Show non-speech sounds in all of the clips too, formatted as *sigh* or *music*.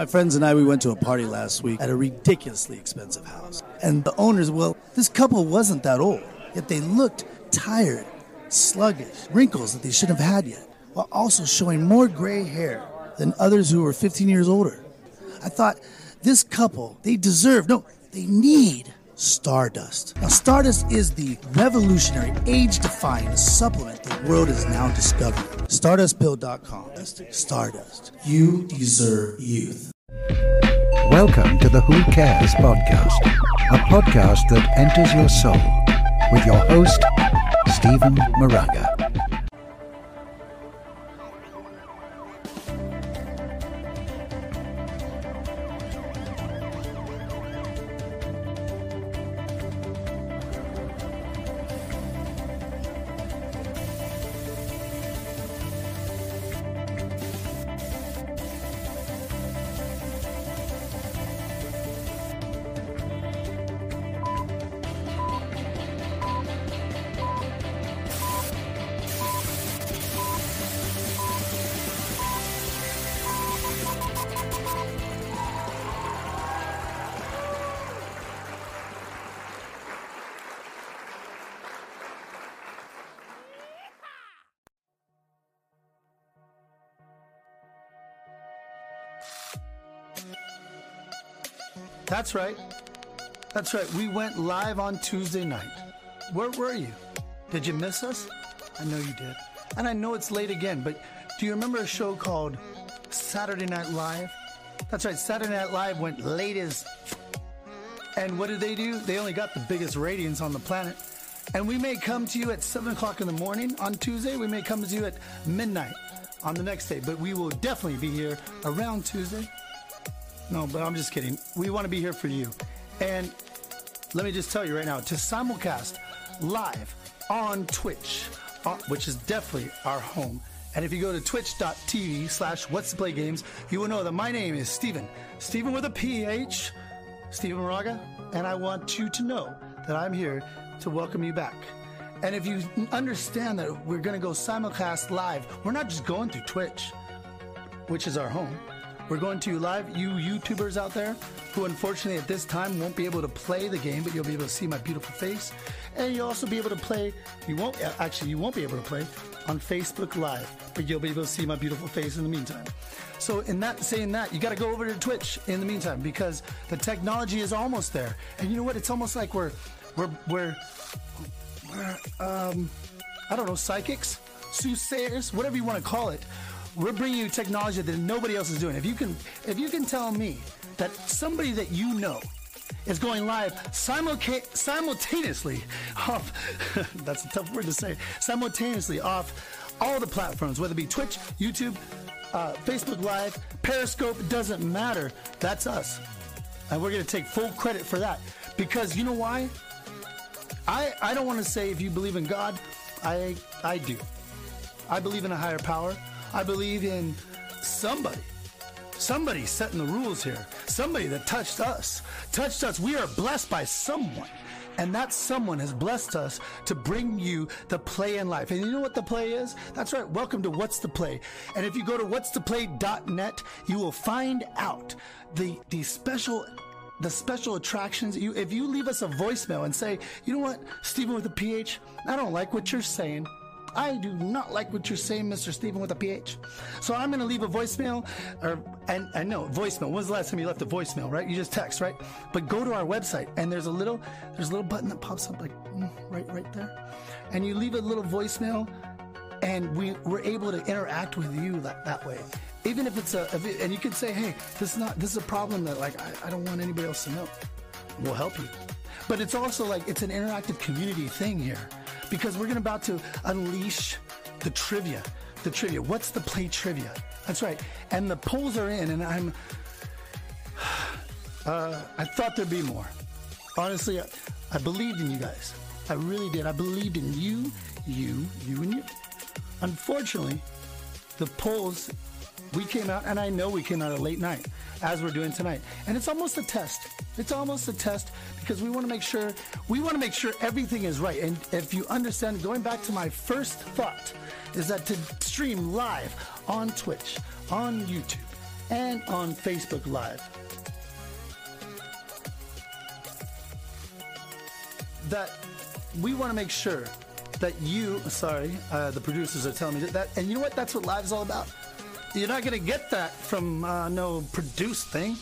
My friends and I, we went to a party last week at a ridiculously expensive house. And the owners, well, this couple wasn't that old, yet they looked tired, sluggish, wrinkles that they shouldn't have had yet, while also showing more gray hair than others who were 15 years older. I thought, this couple, they deserve, no, they need Stardust. Now, Stardust is the revolutionary, age defying supplement the world is now discovering. StardustPill.com. Stardust. You deserve youth. Welcome to the Who Cares podcast, a podcast that enters your soul with your host, Stephen Moraga. That's right. That's right. We went live on Tuesday night. Where were you? Did you miss us? I know you did. And I know it's late again, but do you remember a show called Saturday Night Live? That's right. Saturday Night Live went late as. And what did they do? They only got the biggest ratings on the planet. And we may come to you at 7 o'clock in the morning on Tuesday. We may come to you at midnight on the next day. But we will definitely be here around Tuesday. No, but I'm just kidding. We want to be here for you. And let me just tell you right now to simulcast live on Twitch, uh, which is definitely our home. And if you go to twitch.tv slash what's the play games, you will know that my name is Stephen. Stephen with a PH, Stephen Moraga. And I want you to know that I'm here to welcome you back. And if you understand that we're going to go simulcast live, we're not just going through Twitch, which is our home. We're going to live, you YouTubers out there who unfortunately at this time won't be able to play the game, but you'll be able to see my beautiful face. And you'll also be able to play, you won't, actually, you won't be able to play on Facebook Live, but you'll be able to see my beautiful face in the meantime. So, in that saying that, you got to go over to Twitch in the meantime because the technology is almost there. And you know what? It's almost like we're, we're, we're, we're um, I don't know, psychics, soothsayers, whatever you want to call it we're bringing you technology that nobody else is doing. If you can, if you can tell me that somebody that you know is going live simulca- simultaneously *laughs* off, *laughs* that's a tough word to say, simultaneously off all the platforms, whether it be Twitch, YouTube, uh, Facebook Live, Periscope, doesn't matter. That's us. And we're going to take full credit for that. Because you know why? I, I don't want to say if you believe in God, I, I do. I believe in a higher power. I believe in somebody. Somebody setting the rules here. Somebody that touched us. Touched us. We are blessed by someone. And that someone has blessed us to bring you the play in life. And you know what the play is? That's right. Welcome to What's the Play. And if you go to what'stheplay.net, you will find out the, the special the special attractions. You, if you leave us a voicemail and say, you know what, Stephen with a PH, I don't like what you're saying. I do not like what you're saying, Mr. Stephen with a PH. So I'm going to leave a voicemail, or and I know voicemail. When's the last time you left a voicemail? Right? You just text, right? But go to our website, and there's a little there's a little button that pops up like mm, right right there, and you leave a little voicemail, and we we're able to interact with you that, that way. Even if it's a, if it, and you can say, hey, this is not this is a problem that like I, I don't want anybody else to know. We'll help you. But it's also like it's an interactive community thing here because we're gonna about to unleash the trivia. The trivia. What's the play trivia? That's right. And the polls are in, and I'm. *sighs* Uh, I thought there'd be more. Honestly, I, I believed in you guys. I really did. I believed in you, you, you, and you. Unfortunately, the polls, we came out, and I know we came out at late night, as we're doing tonight. And it's almost a test. It's almost a test because we want to make sure we want to make sure everything is right. And if you understand, going back to my first thought is that to stream live on Twitch, on YouTube, and on Facebook Live. That we want to make sure that you, sorry, uh, the producers are telling me that, that, and you know what? That's what live is all about. You're not going to get that from uh, no produced thing.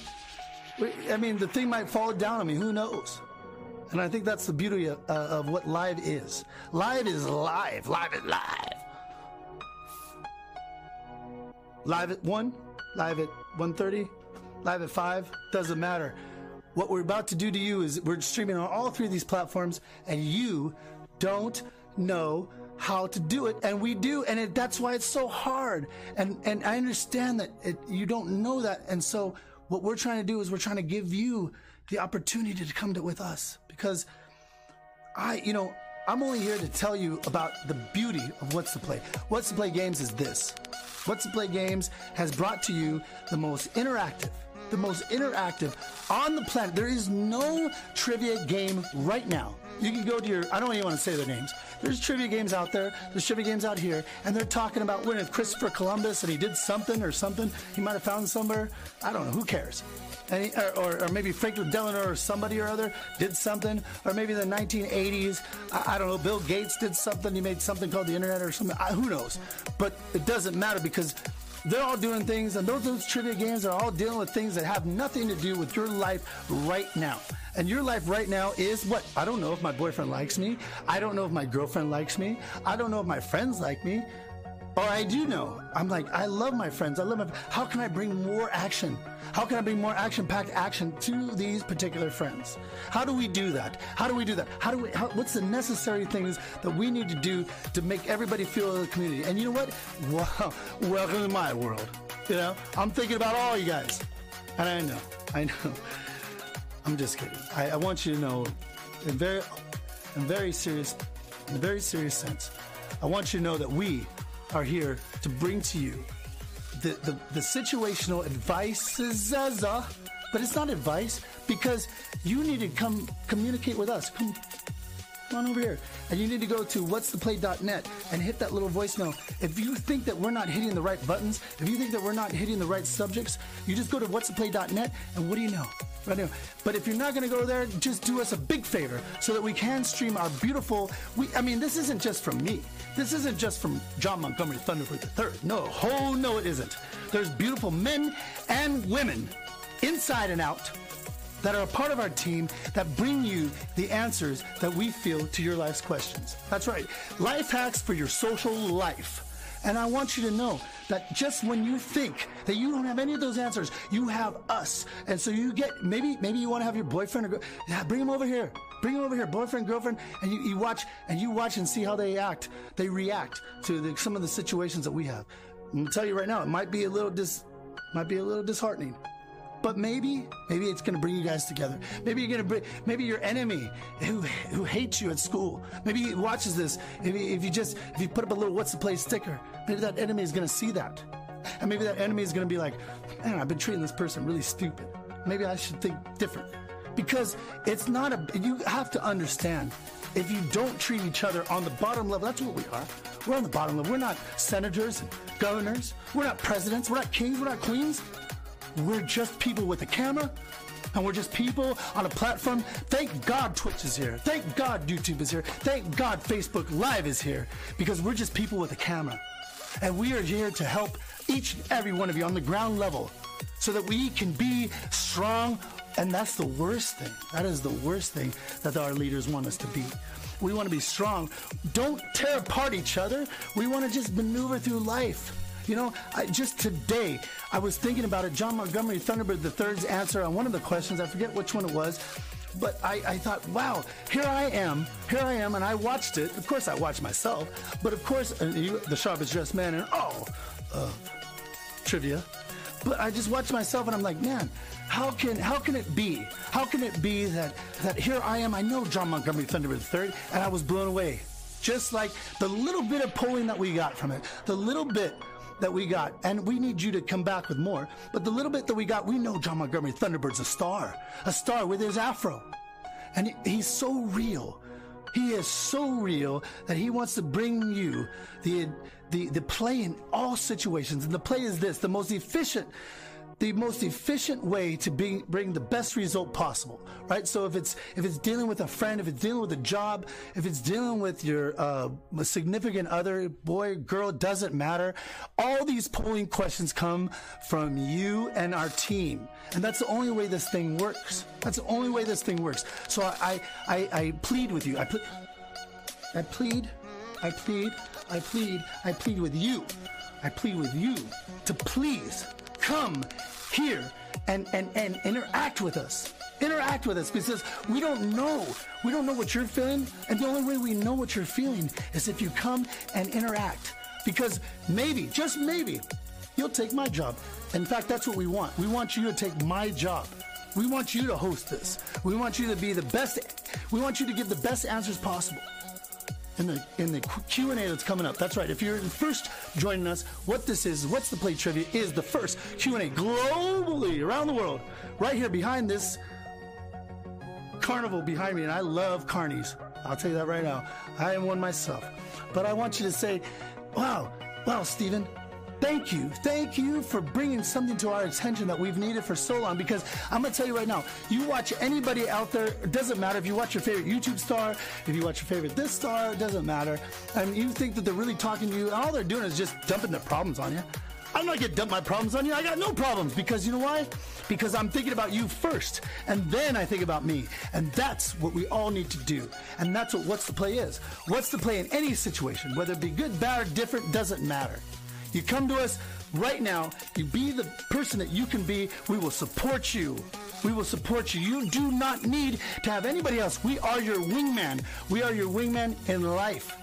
I mean, the thing might fall down on me. Who knows? And I think that's the beauty of, uh, of what live is. Live is live. Live is live. Live at 1, live at 1.30, live at 5, doesn't matter. What we're about to do to you is we're streaming on all three of these platforms, and you don't know how to do it, and we do, and it, that's why it's so hard. And and I understand that it, you don't know that, and so what we're trying to do is we're trying to give you the opportunity to come to with us because I, you know, I'm only here to tell you about the beauty of What's to Play. What's to Play Games is this. What's to Play Games has brought to you the most interactive, the most interactive on the planet. There is no trivia game right now. You can go to your, I don't even want to say their names. There's trivia games out there, there's trivia games out here, and they're talking about when if Christopher Columbus and he did something or something, he might have found somewhere. I don't know, who cares? He, or, or, or, maybe Franklin Delano or somebody or other did something, or maybe the 1980s, I, I, don't know, Bill Gates did something, he made something called the internet or something, I, who knows? But it doesn't matter because they're all doing things, and those, those trivia games are all dealing with things that have nothing to do with your life right now. And your life right now is what? I don't know if my boyfriend likes me. I don't know if my girlfriend likes me. I don't know if my friends like me. Or I do know. I'm like, I love my friends. I love my. How can I bring more action? How can I bring more action-packed action to these particular friends? How do we do that? How do we do that? How do we? How, what's the necessary things that we need to do to make everybody feel in the community? And you know what? *laughs* Wow, welcome to my world. You know, I'm thinking about all you guys, and I know, I know. *laughs* I'm just kidding. I, I want you to know, in very, in very serious, in a very serious sense, I want you to know that we are here to bring to you the, the, the situational advice, but it's not advice because you need to come communicate with us. Come, on over here. And you need to go to what'stheplay.net and hit that little voicemail. If you think that we're not hitting the right buttons, if you think that we're not hitting the right subjects, you just go to what'stheplay.net and what do you know? Right now. But if you're not going to go there, just do us a big favor so that we can stream our beautiful. We, I mean, this isn't just from me. This isn't just from John Montgomery Thunderbird III. No, oh no, it isn't. There's beautiful men and women, inside and out, that are a part of our team that bring you the answers that we feel to your life's questions. That's right. Life hacks for your social life. And I want you to know that just when you think that you don't have any of those answers, you have us. And so you get maybe maybe you want to have your boyfriend or go, yeah, bring him over here. Bring him over here, boyfriend, girlfriend, and you, you watch and you watch and see how they act. They react to the, some of the situations that we have. I'm gonna tell you right now, it might be a little dis, might be a little disheartening. But maybe, maybe it's going to bring you guys together. Maybe you're going to bring, maybe your enemy who, who hates you at school, maybe he watches this. You, if you just, if you put up a little what's the play sticker, maybe that enemy is going to see that. And maybe that enemy is going to be like, man, I've been treating this person really stupid. Maybe I should think differently. Because it's not a, you have to understand, if you don't treat each other on the bottom level, that's what we are. We're on the bottom level. We're not senators governors. We're not presidents. We're not kings. We're not queens. We're just people with a camera and we're just people on a platform. Thank God Twitch is here. Thank God YouTube is here. Thank God Facebook Live is here because we're just people with a camera. And we are here to help each and every one of you on the ground level so that we can be strong. And that's the worst thing. That is the worst thing that our leaders want us to be. We want to be strong. Don't tear apart each other. We want to just maneuver through life. You know, I, just today, I was thinking about it. John Montgomery Thunderbird III's answer on one of the questions, I forget which one it was, but I, I, thought, wow, here I am, here I am, and I watched it. Of course, I watched myself, but of course, uh, you, the sharpest dressed man in all of trivia. But I just watched myself, and I'm like, man, how can how can it be? How can it be that that here I am? I know John Montgomery Thunderbird III, and I was blown away. Just like the little bit of polling that we got from it, the little bit that we got, and we need you to come back with more. But the little bit that we got, we know John Montgomery Thunderbird's a star, a star with his afro. And he's so real. He is so real that he wants to bring you the, the, the play in all situations. And the play is this the most efficient the most efficient way to bring, bring the best result possible, right? So if it's if it's dealing with a friend, if it's dealing with a job, if it's dealing with your uh, significant other, boy, girl, doesn't matter. All these polling questions come from you and our team, and that's the only way this thing works. That's the only way this thing works. So I I, I, plead with you. I. I plead. I plead. I plead. I plead with you. I plead with you to please come here and, and, and interact with us. Interact with us because we don't know. We don't know what you're feeling. And the only way we know what you're feeling is if you come and interact. Because maybe, just maybe, you'll take my job. In fact, that's what we want. We want you to take my job. We want you to host this. We want you to be the best. We want you to give the best answers possible in the in the Q and A that's coming up. That's right. If you're first joining us, what this is, what's the play trivia, is the first Q and A globally around the world, right here behind this carnival behind me, and I love carnies. I'll tell you that right now. I am one myself, but I want you to say, "Wow, wow, Stephen." Thank you. Thank you for bringing something to our attention that we've needed for so long. Because I'm going to tell you right now, you watch anybody out there, it doesn't matter if you watch your favorite YouTube star, if you watch your favorite this star, it doesn't matter. And you think that they're really talking to you, and all they're doing is just dumping their problems on you. I'm not gonna dump my problems on you. I got no problems because you know why? Because I'm thinking about you first, and then I think about me, and that's what we all need to do. And that's what what's the play is. What's the play in any situation, whether it be good, bad, or different, doesn't matter. You come to us right now. You be the person that you can be. We will support you. We will support you. You do not need to have anybody else. We are your wingman. We are your wingman in life.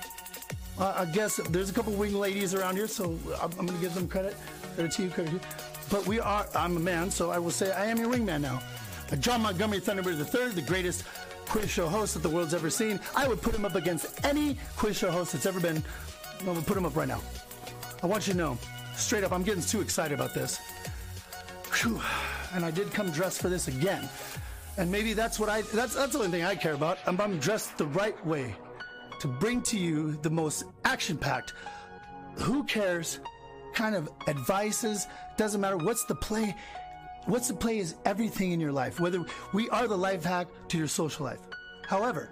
Uh, I guess there's a couple wing ladies around here, so I'm, I'm going to give them credit. Credit to you, credit to you. But we are, I'm a man, so I will say I am your wingman now. Uh, John Montgomery Thunderbird III, the greatest quiz show host that the world's ever seen. I would put him up against any quiz show host that's ever been. I'm going to put him up right now. I want you to know, straight up, I'm getting too excited about this. Whew. And I did come dressed for this again. And maybe that's what I, that's, that's the only thing I care about. I'm, I'm dressed the right way to bring to you the most action packed, who cares kind of advices. Doesn't matter what's the play. What's the play is everything in your life. Whether we are the life hack to your social life. However,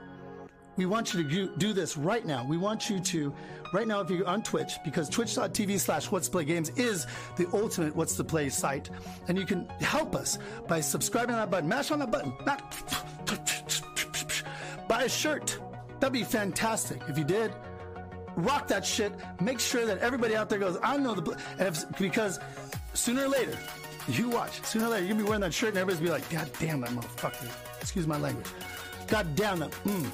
we want you to do this right now. We want you to, right now, if you're on Twitch, because twitch.tv slash what's play games is the ultimate what's the play site. And you can help us by subscribing on that button. Mash on that button. Buy a shirt. That'd be fantastic. If you did, rock that shit. Make sure that everybody out there goes, I know the, if, because sooner or later, you watch, sooner or later, you're gonna be wearing that shirt and everybody's gonna be like, God damn that motherfucker. Excuse my language. God damn that. Mm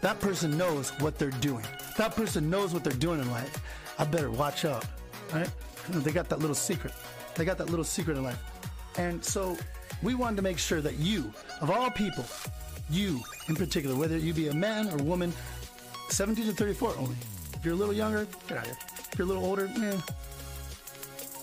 that person knows what they're doing. That person knows what they're doing in life. I better watch out, right? They got that little secret. They got that little secret in life. And so we wanted to make sure that you, of all people, you in particular, whether you be a man or woman, 17 to 34 only. If you're a little younger, get out of here. If you're a little older, eh.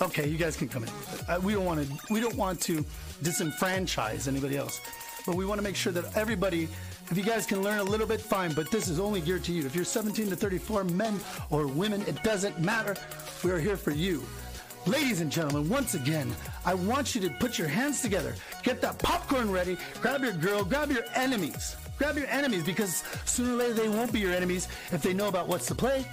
Okay, you guys can come in. Uh, we don't want to. We don't want to disenfranchise anybody else, but we want to make sure that everybody if you guys can learn a little bit, fine, but this is only geared to you. If you're 17 to 34, men or women, it doesn't matter. We are here for you. Ladies and gentlemen, once again, I want you to put your hands together, get that popcorn ready, grab your girl, grab your enemies. Grab your enemies because sooner or later they won't be your enemies if they know about what's to play.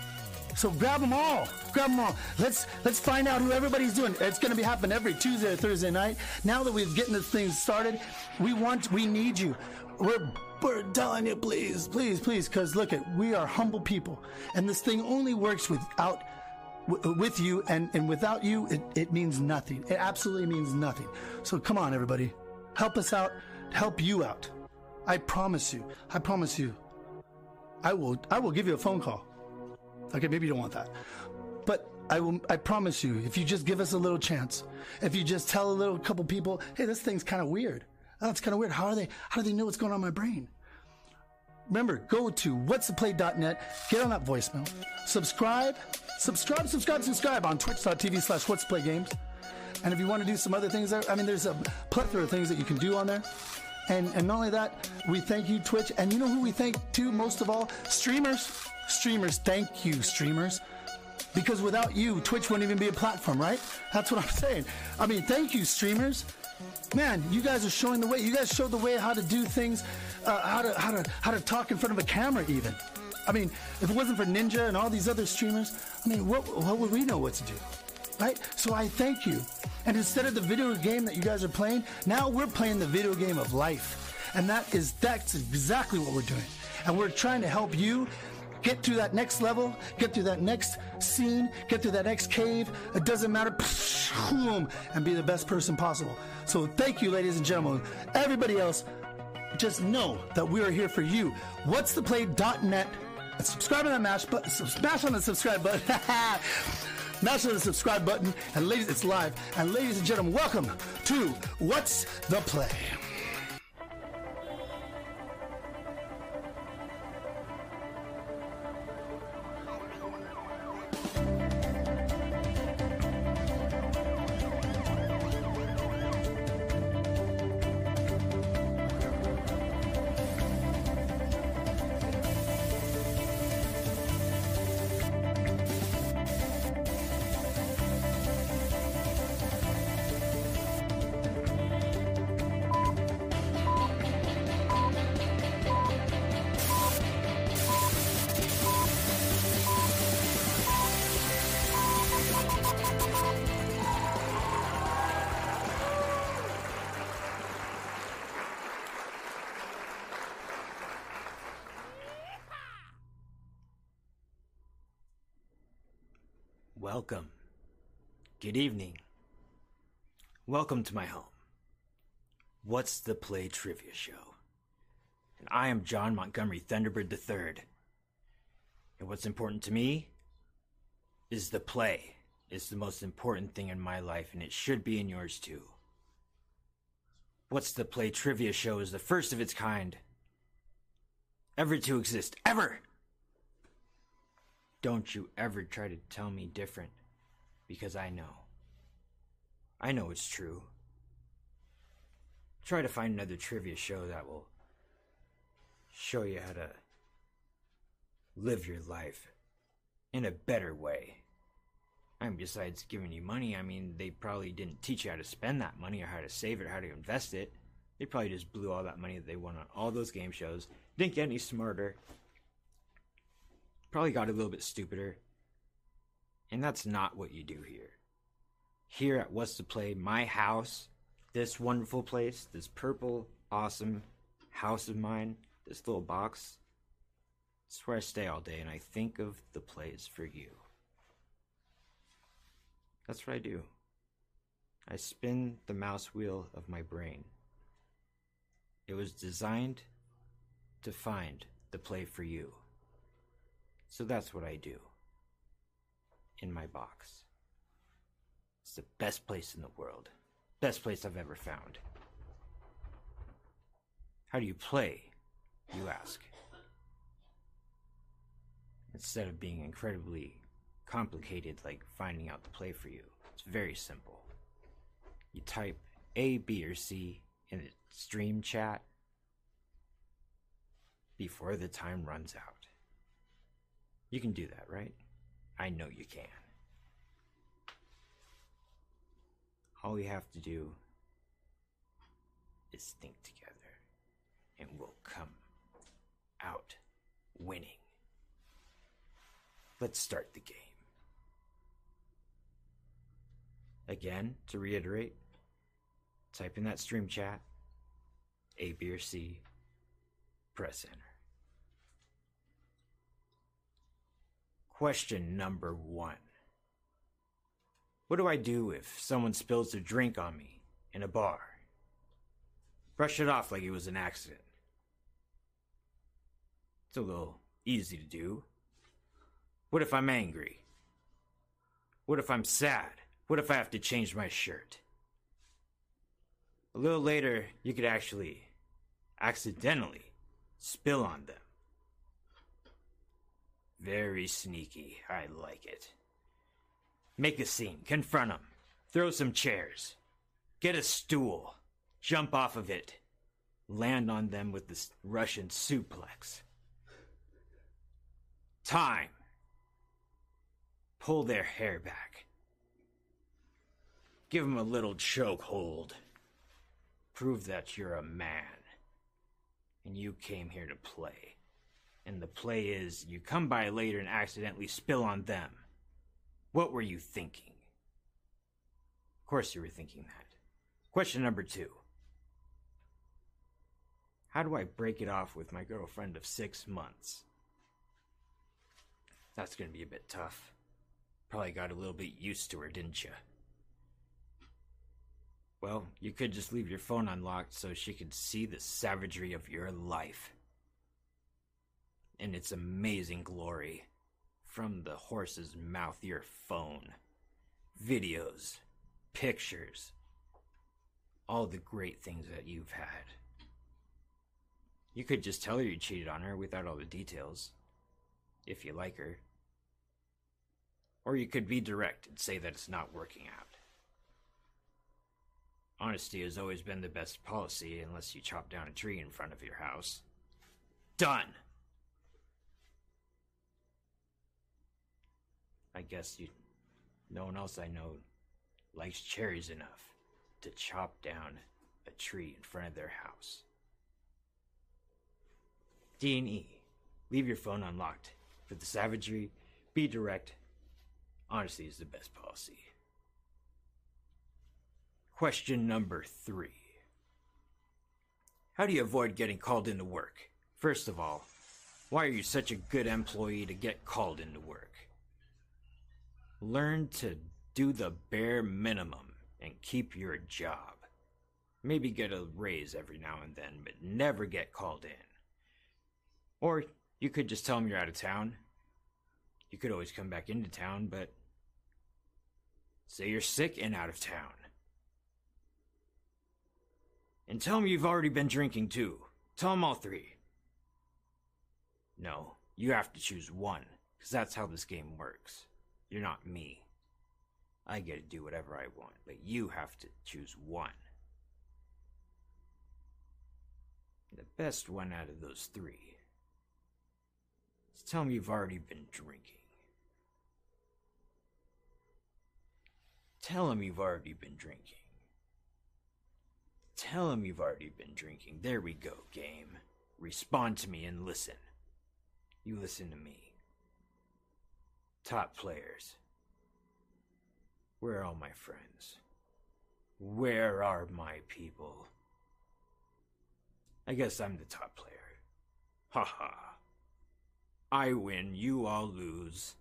So grab them all. Grab them all. Let's let's find out who everybody's doing. It's going to be happening every Tuesday or Thursday night. Now that we've getting this thing started, we want we need you. We're we're telling you, please, please, please, because look at we are humble people, and this thing only works without with you, and and without you, it, it means nothing. It absolutely means nothing. So come on, everybody, help us out, help you out. I promise you. I promise you. I will. I will give you a phone call. Okay, maybe you don't want that, but I will. I promise you, if you just give us a little chance, if you just tell a little couple people, hey, this thing's kind of weird. Oh, that's kind of weird. How are they? How do they know what's going on in my brain? Remember, go to what'stheplay.net, get on that voicemail, subscribe, subscribe, subscribe, subscribe on twitch.tv slash what's play games. And if you want to do some other things there, I mean, there's a plethora of things that you can do on there. And, and not only that, we thank you, Twitch. And you know who we thank too, most of all? Streamers. Streamers. Thank you, streamers. Because without you, Twitch wouldn't even be a platform, right? That's what I'm *laughs* saying. I mean, thank you, streamers. Man, you guys are showing the way. You guys showed the way how to do things, uh, how to how to how to talk in front of a camera, even. I mean, if it wasn't for Ninja and all these other streamers, I mean, what what would we know what to do, right? So I thank you. And instead of the video game that you guys are playing, now we're playing the video game of life, and that is that's exactly what we're doing. And we're trying to help you get to that next level, get to that next scene, get to that next cave. It doesn't matter. And be the best person possible. So thank you, ladies and gentlemen. Everybody else, just know that we are here for you. What's the play.net? Subscribe on that mash button. Smash on the subscribe button. *laughs* Mash on the subscribe button. And ladies, it's live. And ladies and gentlemen, welcome to What's the Play? Welcome. Good evening. Welcome to my home. What's the Play Trivia Show? And I am John Montgomery Thunderbird III. And what's important to me is the play. It's the most important thing in my life, and it should be in yours too. What's the Play Trivia Show is the first of its kind ever to exist. Ever! Don't you ever try to tell me different, because I know. I know it's true. Try to find another trivia show that will show you how to live your life in a better way. I mean, besides giving you money, I mean, they probably didn't teach you how to spend that money or how to save it, or how to invest it. They probably just blew all that money that they won on all those game shows, didn't get any smarter, probably got a little bit stupider. And that's not what you do here. Here at What's the Play, my house, this wonderful place, this purple, awesome house of mine, this little box, it's where I stay all day and I think of the plays for you. That's what I do. I spin the mouse wheel of my brain. It was designed to find the play for you. So that's what I do in my box. It's the best place in the world. Best place I've ever found. How do you play? You ask. Instead of being incredibly complicated, like finding out the play for you, it's very simple. You type A, B, or C in the stream chat before the time runs out. You can do that, right? I know you can. All we have to do is think together, and we'll come out winning. Let's start the game. Again, to reiterate, type in that stream chat, A, B, or C, press enter. Question number one What do I do if someone spills their drink on me in a bar? Brush it off like it was an accident. It's a little easy to do. What if I'm angry? What if I'm sad? What if I have to change my shirt? A little later, you could actually accidentally spill on them. Very sneaky. I like it. Make a scene. Confront him. Throw some chairs. Get a stool. Jump off of it. Land on them with this Russian suplex. Time. Pull their hair back. Give them a little choke hold. Prove that you're a man. And you came here to play. And the play is you come by later and accidentally spill on them. What were you thinking? Of course you were thinking that. Question number two. How do I break it off with my girlfriend of six months? That's gonna be a bit tough. Probably got a little bit used to her, didn't you? Well, you could just leave your phone unlocked so she could see the savagery of your life. In its amazing glory. From the horse's mouth, your phone. Videos, pictures, all the great things that you've had. You could just tell her you cheated on her without all the details, if you like her. Or you could be direct and say that it's not working out. Honesty has always been the best policy unless you chop down a tree in front of your house. Done! Guess you. No one else I know likes cherries enough to chop down a tree in front of their house. D&E. Leave your phone unlocked. For the savagery, be direct. Honesty is the best policy. Question number three. How do you avoid getting called into work? First of all, why are you such a good employee to get called into work? Learn to do the bare minimum and keep your job. Maybe get a raise every now and then, but never get called in. Or you could just tell them you're out of town. You could always come back into town, but say you're sick and out of town. And tell them you've already been drinking too. Tell them all three. No, you have to choose one, because that's how this game works. You're not me. I get to do whatever I want, but you have to choose one. The best one out of those three is tell me you've already been drinking. Tell him you've already been drinking. Tell him you've already been drinking. There we go, game. Respond to me and listen. You listen to me. Top players. Where are all my friends? Where are my people? I guess I'm the top player. Ha ha. I win, you all lose.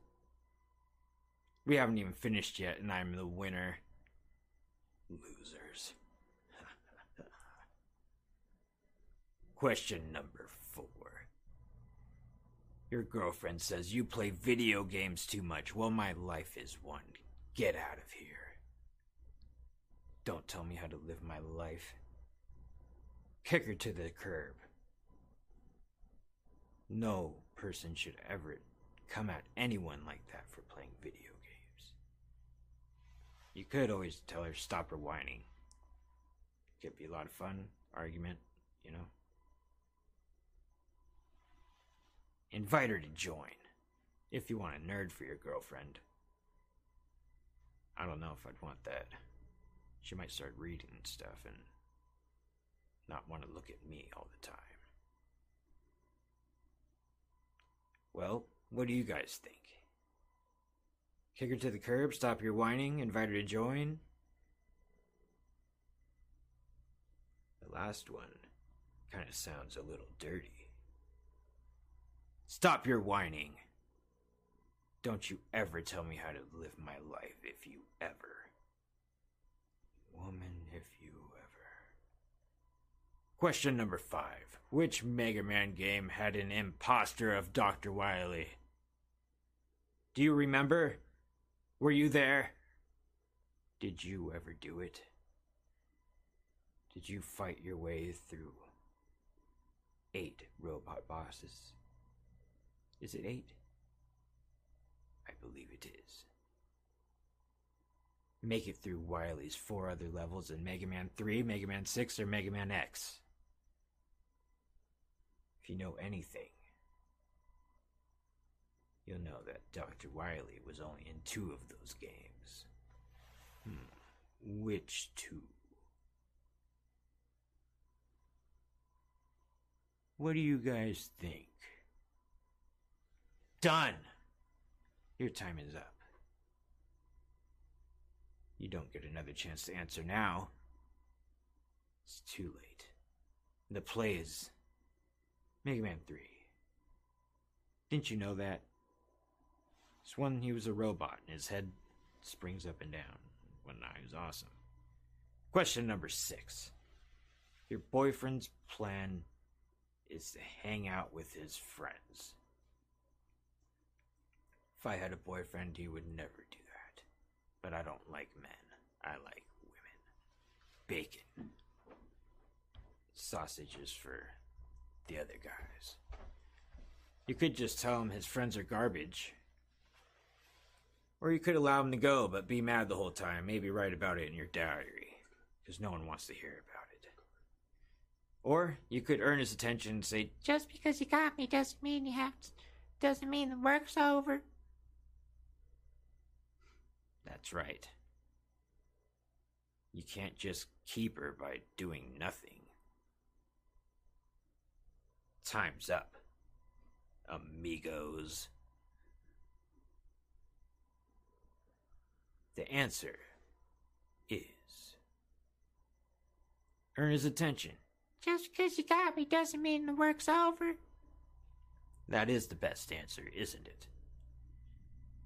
We haven't even finished yet, and I'm the winner. Losers. *laughs* Question number. Your girlfriend says you play video games too much. Well, my life is one. Get out of here. Don't tell me how to live my life. Kick her to the curb. No person should ever come at anyone like that for playing video games. You could always tell her stop her whining. Could be a lot of fun, argument, you know. Invite her to join. If you want a nerd for your girlfriend. I don't know if I'd want that. She might start reading and stuff and not want to look at me all the time. Well, what do you guys think? Kick her to the curb, stop your whining, invite her to join? The last one kind of sounds a little dirty. Stop your whining. Don't you ever tell me how to live my life if you ever. Woman, if you ever. Question number five. Which Mega Man game had an imposter of Dr. Wily? Do you remember? Were you there? Did you ever do it? Did you fight your way through eight robot bosses? Is it eight? I believe it is. Make it through Wily's four other levels in Mega Man 3, Mega Man 6, or Mega Man X. If you know anything, you'll know that Dr. Wily was only in two of those games. Hmm. Which two? What do you guys think? Done! Your time is up. You don't get another chance to answer now. It's too late. The play is Mega Man 3. Didn't you know that? It's when he was a robot and his head springs up and down. When I was awesome. Question number six. Your boyfriend's plan is to hang out with his friends. If I had a boyfriend, he would never do that. But I don't like men. I like women. Bacon. Sausages for the other guys. You could just tell him his friends are garbage. Or you could allow him to go, but be mad the whole time. Maybe write about it in your diary. Because no one wants to hear about it. Or you could earn his attention and say, Just because you got me doesn't mean you have to, doesn't mean the work's over. That's right. You can't just keep her by doing nothing. Time's up, amigos. The answer is earn his attention. Just because you got me doesn't mean the work's over. That is the best answer, isn't it?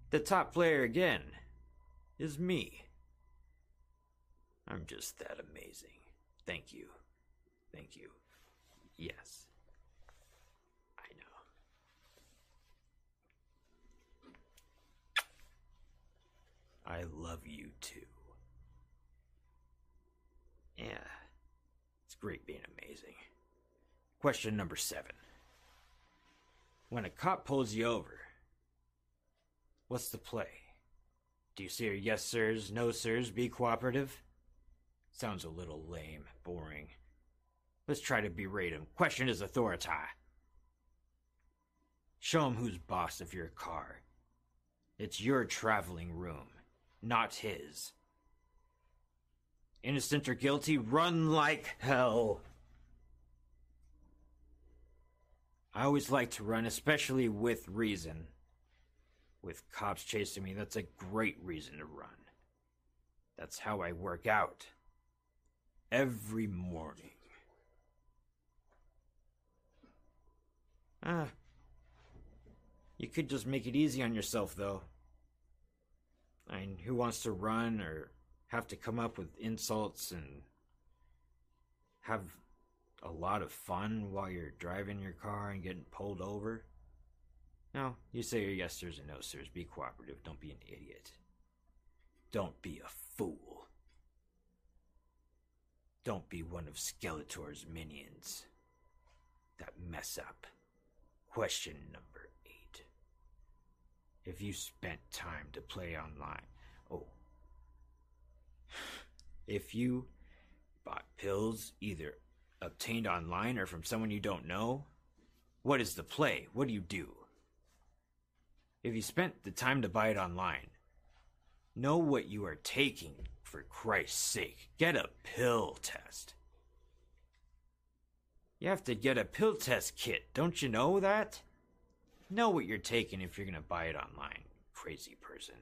The top player again is me. I'm just that amazing. Thank you. Thank you. Yes. I know. I love you too. Yeah. It's great being amazing. Question number seven. When a cop pulls you over, what's the play? Do you say yes, sirs, no, sirs, be cooperative? Sounds a little lame, boring. Let's try to berate him. Question his authority. Show him who's boss of your car. It's your traveling room, not his. Innocent or guilty, run like hell. I always like to run, especially with reason. With cops chasing me, that's a great reason to run. That's how I work out. Every morning. Ah. You could just make it easy on yourself, though. I mean, who wants to run or have to come up with insults and have a lot of fun while you're driving your car and getting pulled over? No, you say your yes sirs and no sirs. Be cooperative. Don't be an idiot. Don't be a fool. Don't be one of Skeletor's minions that mess up. Question number eight. If you spent time to play online, oh, if you bought pills either obtained online or from someone you don't know, what is the play? What do you do? If you spent the time to buy it online, know what you are taking for Christ's sake. Get a pill test. You have to get a pill test kit, don't you know that? Know what you're taking if you're gonna buy it online, crazy person.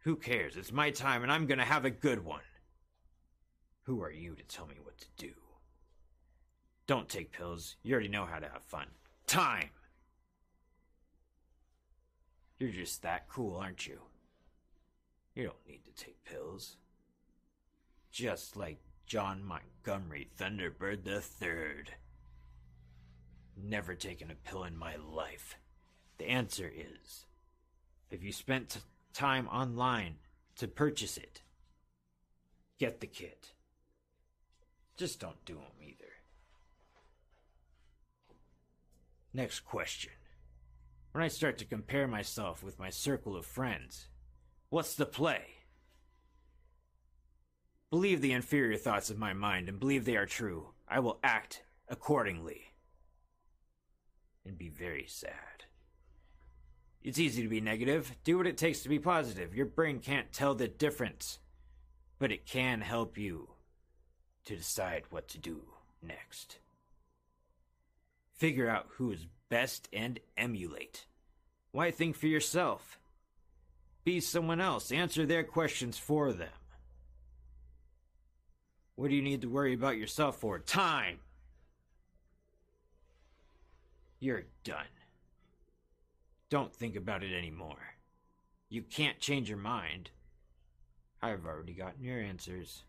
Who cares? It's my time and I'm gonna have a good one. Who are you to tell me what to do? Don't take pills. You already know how to have fun. Time! You're just that cool, aren't you? You don't need to take pills. Just like John Montgomery Thunderbird the Third. Never taken a pill in my life. The answer is if you spent time online to purchase it, get the kit. Just don't do them either. Next question. When I start to compare myself with my circle of friends, what's the play? Believe the inferior thoughts of my mind and believe they are true. I will act accordingly. And be very sad. It's easy to be negative. Do what it takes to be positive. Your brain can't tell the difference, but it can help you to decide what to do next. Figure out who is best and emulate. Why think for yourself? Be someone else. Answer their questions for them. What do you need to worry about yourself for? Time. You're done. Don't think about it anymore. You can't change your mind. I've already gotten your answers.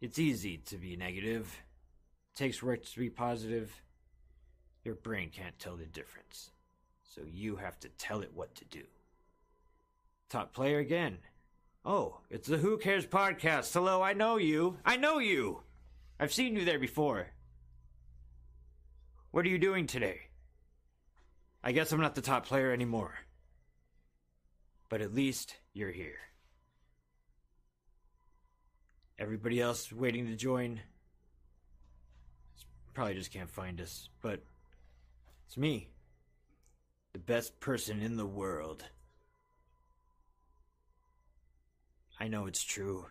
It's easy to be negative. It takes work to be positive. Your brain can't tell the difference. So you have to tell it what to do. Top player again. Oh, it's the Who Cares podcast. Hello, I know you. I know you. I've seen you there before. What are you doing today? I guess I'm not the top player anymore. But at least you're here. Everybody else waiting to join probably just can't find us, but it's me. The best person in the world. I know it's true.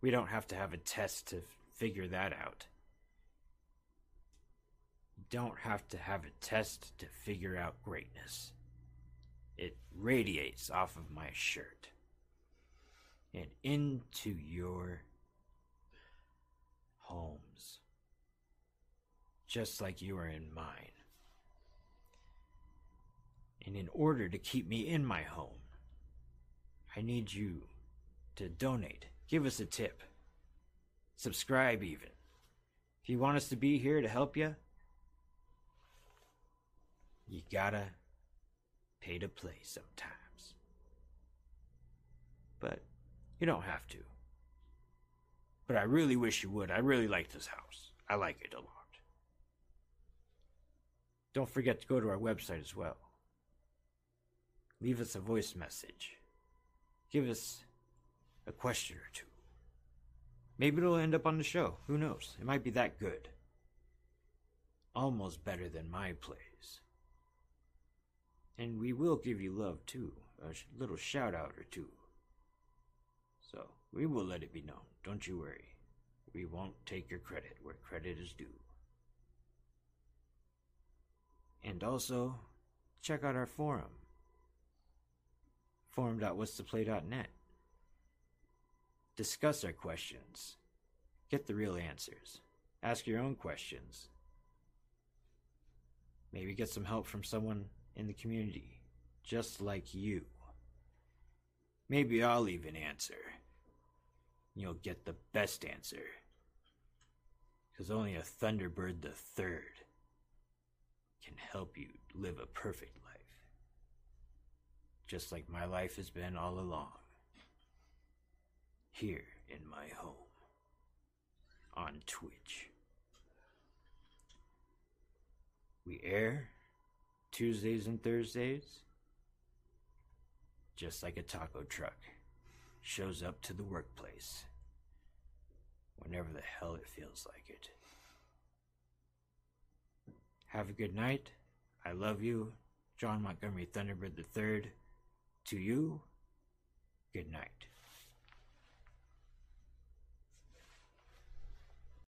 We don't have to have a test to figure that out. Don't have to have a test to figure out greatness. It radiates off of my shirt and into your homes, just like you are in mine. And in order to keep me in my home, I need you to donate. Give us a tip. Subscribe, even. If you want us to be here to help you, you gotta pay to play sometimes. But you don't have to. But I really wish you would. I really like this house. I like it a lot. Don't forget to go to our website as well. Leave us a voice message. Give us a question or two. Maybe it'll end up on the show. Who knows? It might be that good. Almost better than my plays. And we will give you love too. A little shout out or two. So, we will let it be known. Don't you worry. We won't take your credit where credit is due. And also, check out our forum forum.whatstheplay.net. Discuss our questions. Get the real answers. Ask your own questions. Maybe get some help from someone in the community, just like you. Maybe I'll even answer. You'll get the best answer. Because only a Thunderbird the Third can help you live a perfect life. Just like my life has been all along. Here in my home. On Twitch. We air Tuesdays and Thursdays. Just like a taco truck shows up to the workplace whenever the hell it feels like it. Have a good night. I love you. John Montgomery Thunderbird III. To you, good night.